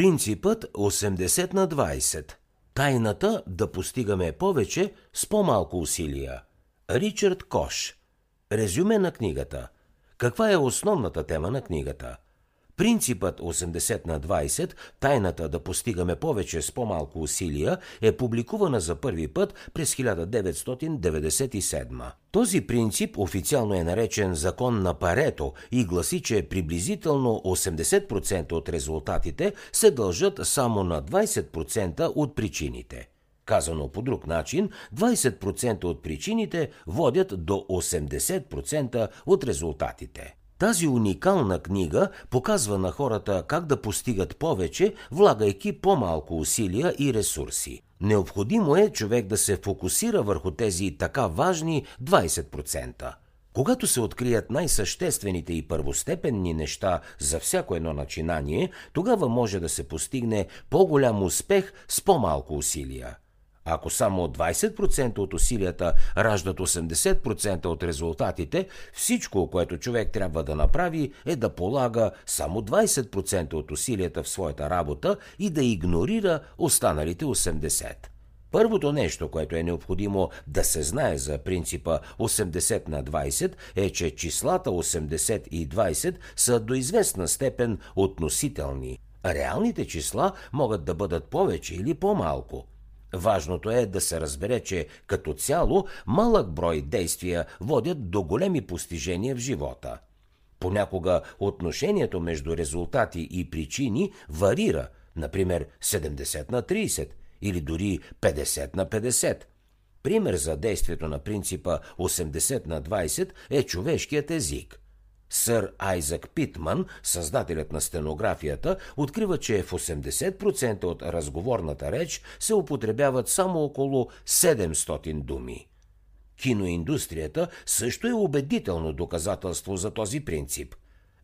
Принципът 80 на 20. Тайната да постигаме повече с по-малко усилия. Ричард Кош. Резюме на книгата. Каква е основната тема на книгата? Принципът 80 на 20, тайната да постигаме повече с по-малко усилия, е публикувана за първи път през 1997. Този принцип официално е наречен закон на Парето и гласи, че приблизително 80% от резултатите се дължат само на 20% от причините. Казано по друг начин, 20% от причините водят до 80% от резултатите. Тази уникална книга показва на хората как да постигат повече, влагайки по-малко усилия и ресурси. Необходимо е човек да се фокусира върху тези така важни 20%. Когато се открият най-съществените и първостепенни неща за всяко едно начинание, тогава може да се постигне по-голям успех с по-малко усилия. Ако само 20% от усилията раждат 80% от резултатите, всичко, което човек трябва да направи, е да полага само 20% от усилията в своята работа и да игнорира останалите 80%. Първото нещо, което е необходимо да се знае за принципа 80 на 20 е, че числата 80 и 20 са до известна степен относителни. Реалните числа могат да бъдат повече или по-малко – Важното е да се разбере, че като цяло малък брой действия водят до големи постижения в живота. Понякога отношението между резултати и причини варира, например 70 на 30 или дори 50 на 50. Пример за действието на принципа 80 на 20 е човешкият език. Сър Айзак Питман, създателят на стенографията, открива, че в 80% от разговорната реч се употребяват само около 700 думи. Киноиндустрията също е убедително доказателство за този принцип.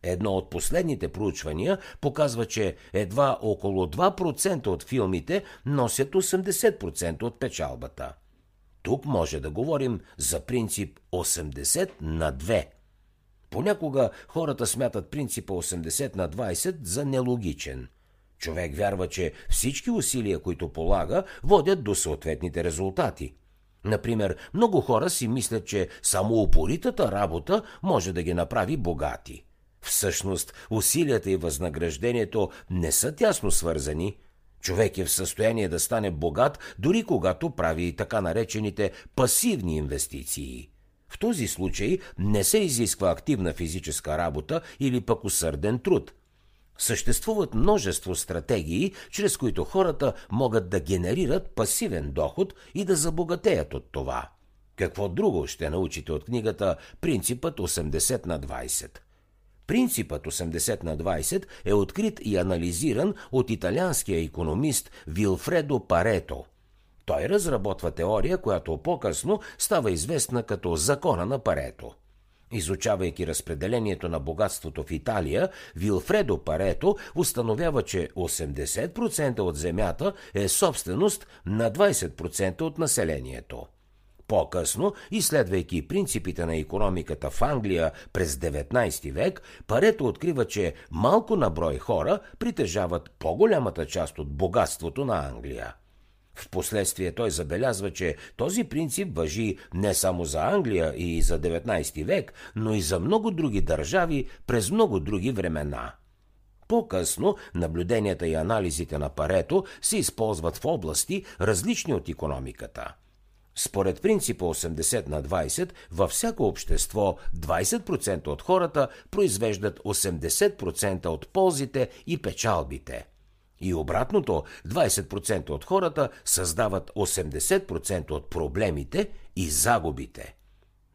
Едно от последните проучвания показва, че едва около 2% от филмите носят 80% от печалбата. Тук може да говорим за принцип 80 на 2 – Понякога хората смятат принципа 80 на 20 за нелогичен. Човек вярва, че всички усилия, които полага, водят до съответните резултати. Например, много хора си мислят, че само упоритата работа може да ги направи богати. Всъщност, усилията и възнаграждението не са тясно свързани. Човек е в състояние да стане богат, дори когато прави така наречените пасивни инвестиции – в този случай не се изисква активна физическа работа или пък усърден труд. Съществуват множество стратегии, чрез които хората могат да генерират пасивен доход и да забогатеят от това. Какво друго ще научите от книгата Принципът 80 на 20? Принципът 80 на 20 е открит и анализиран от италианския економист Вилфредо Парето – той разработва теория, която по-късно става известна като закона на Парето. Изучавайки разпределението на богатството в Италия, Вилфредо Парето установява, че 80% от земята е собственост на 20% от населението. По-късно, изследвайки принципите на економиката в Англия през 19 век, Парето открива, че малко на брой хора притежават по-голямата част от богатството на Англия. Впоследствие той забелязва, че този принцип въжи не само за Англия и за 19 век, но и за много други държави през много други времена. По-късно наблюденията и анализите на парето се използват в области, различни от економиката. Според принципа 80 на 20, във всяко общество 20% от хората произвеждат 80% от ползите и печалбите – и обратното, 20% от хората създават 80% от проблемите и загубите.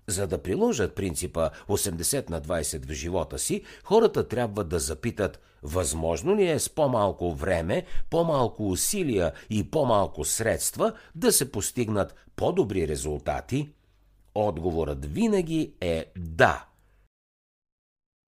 За да приложат принципа 80 на 20 в живота си, хората трябва да запитат възможно ли е с по-малко време, по-малко усилия и по-малко средства да се постигнат по-добри резултати? Отговорът винаги е да –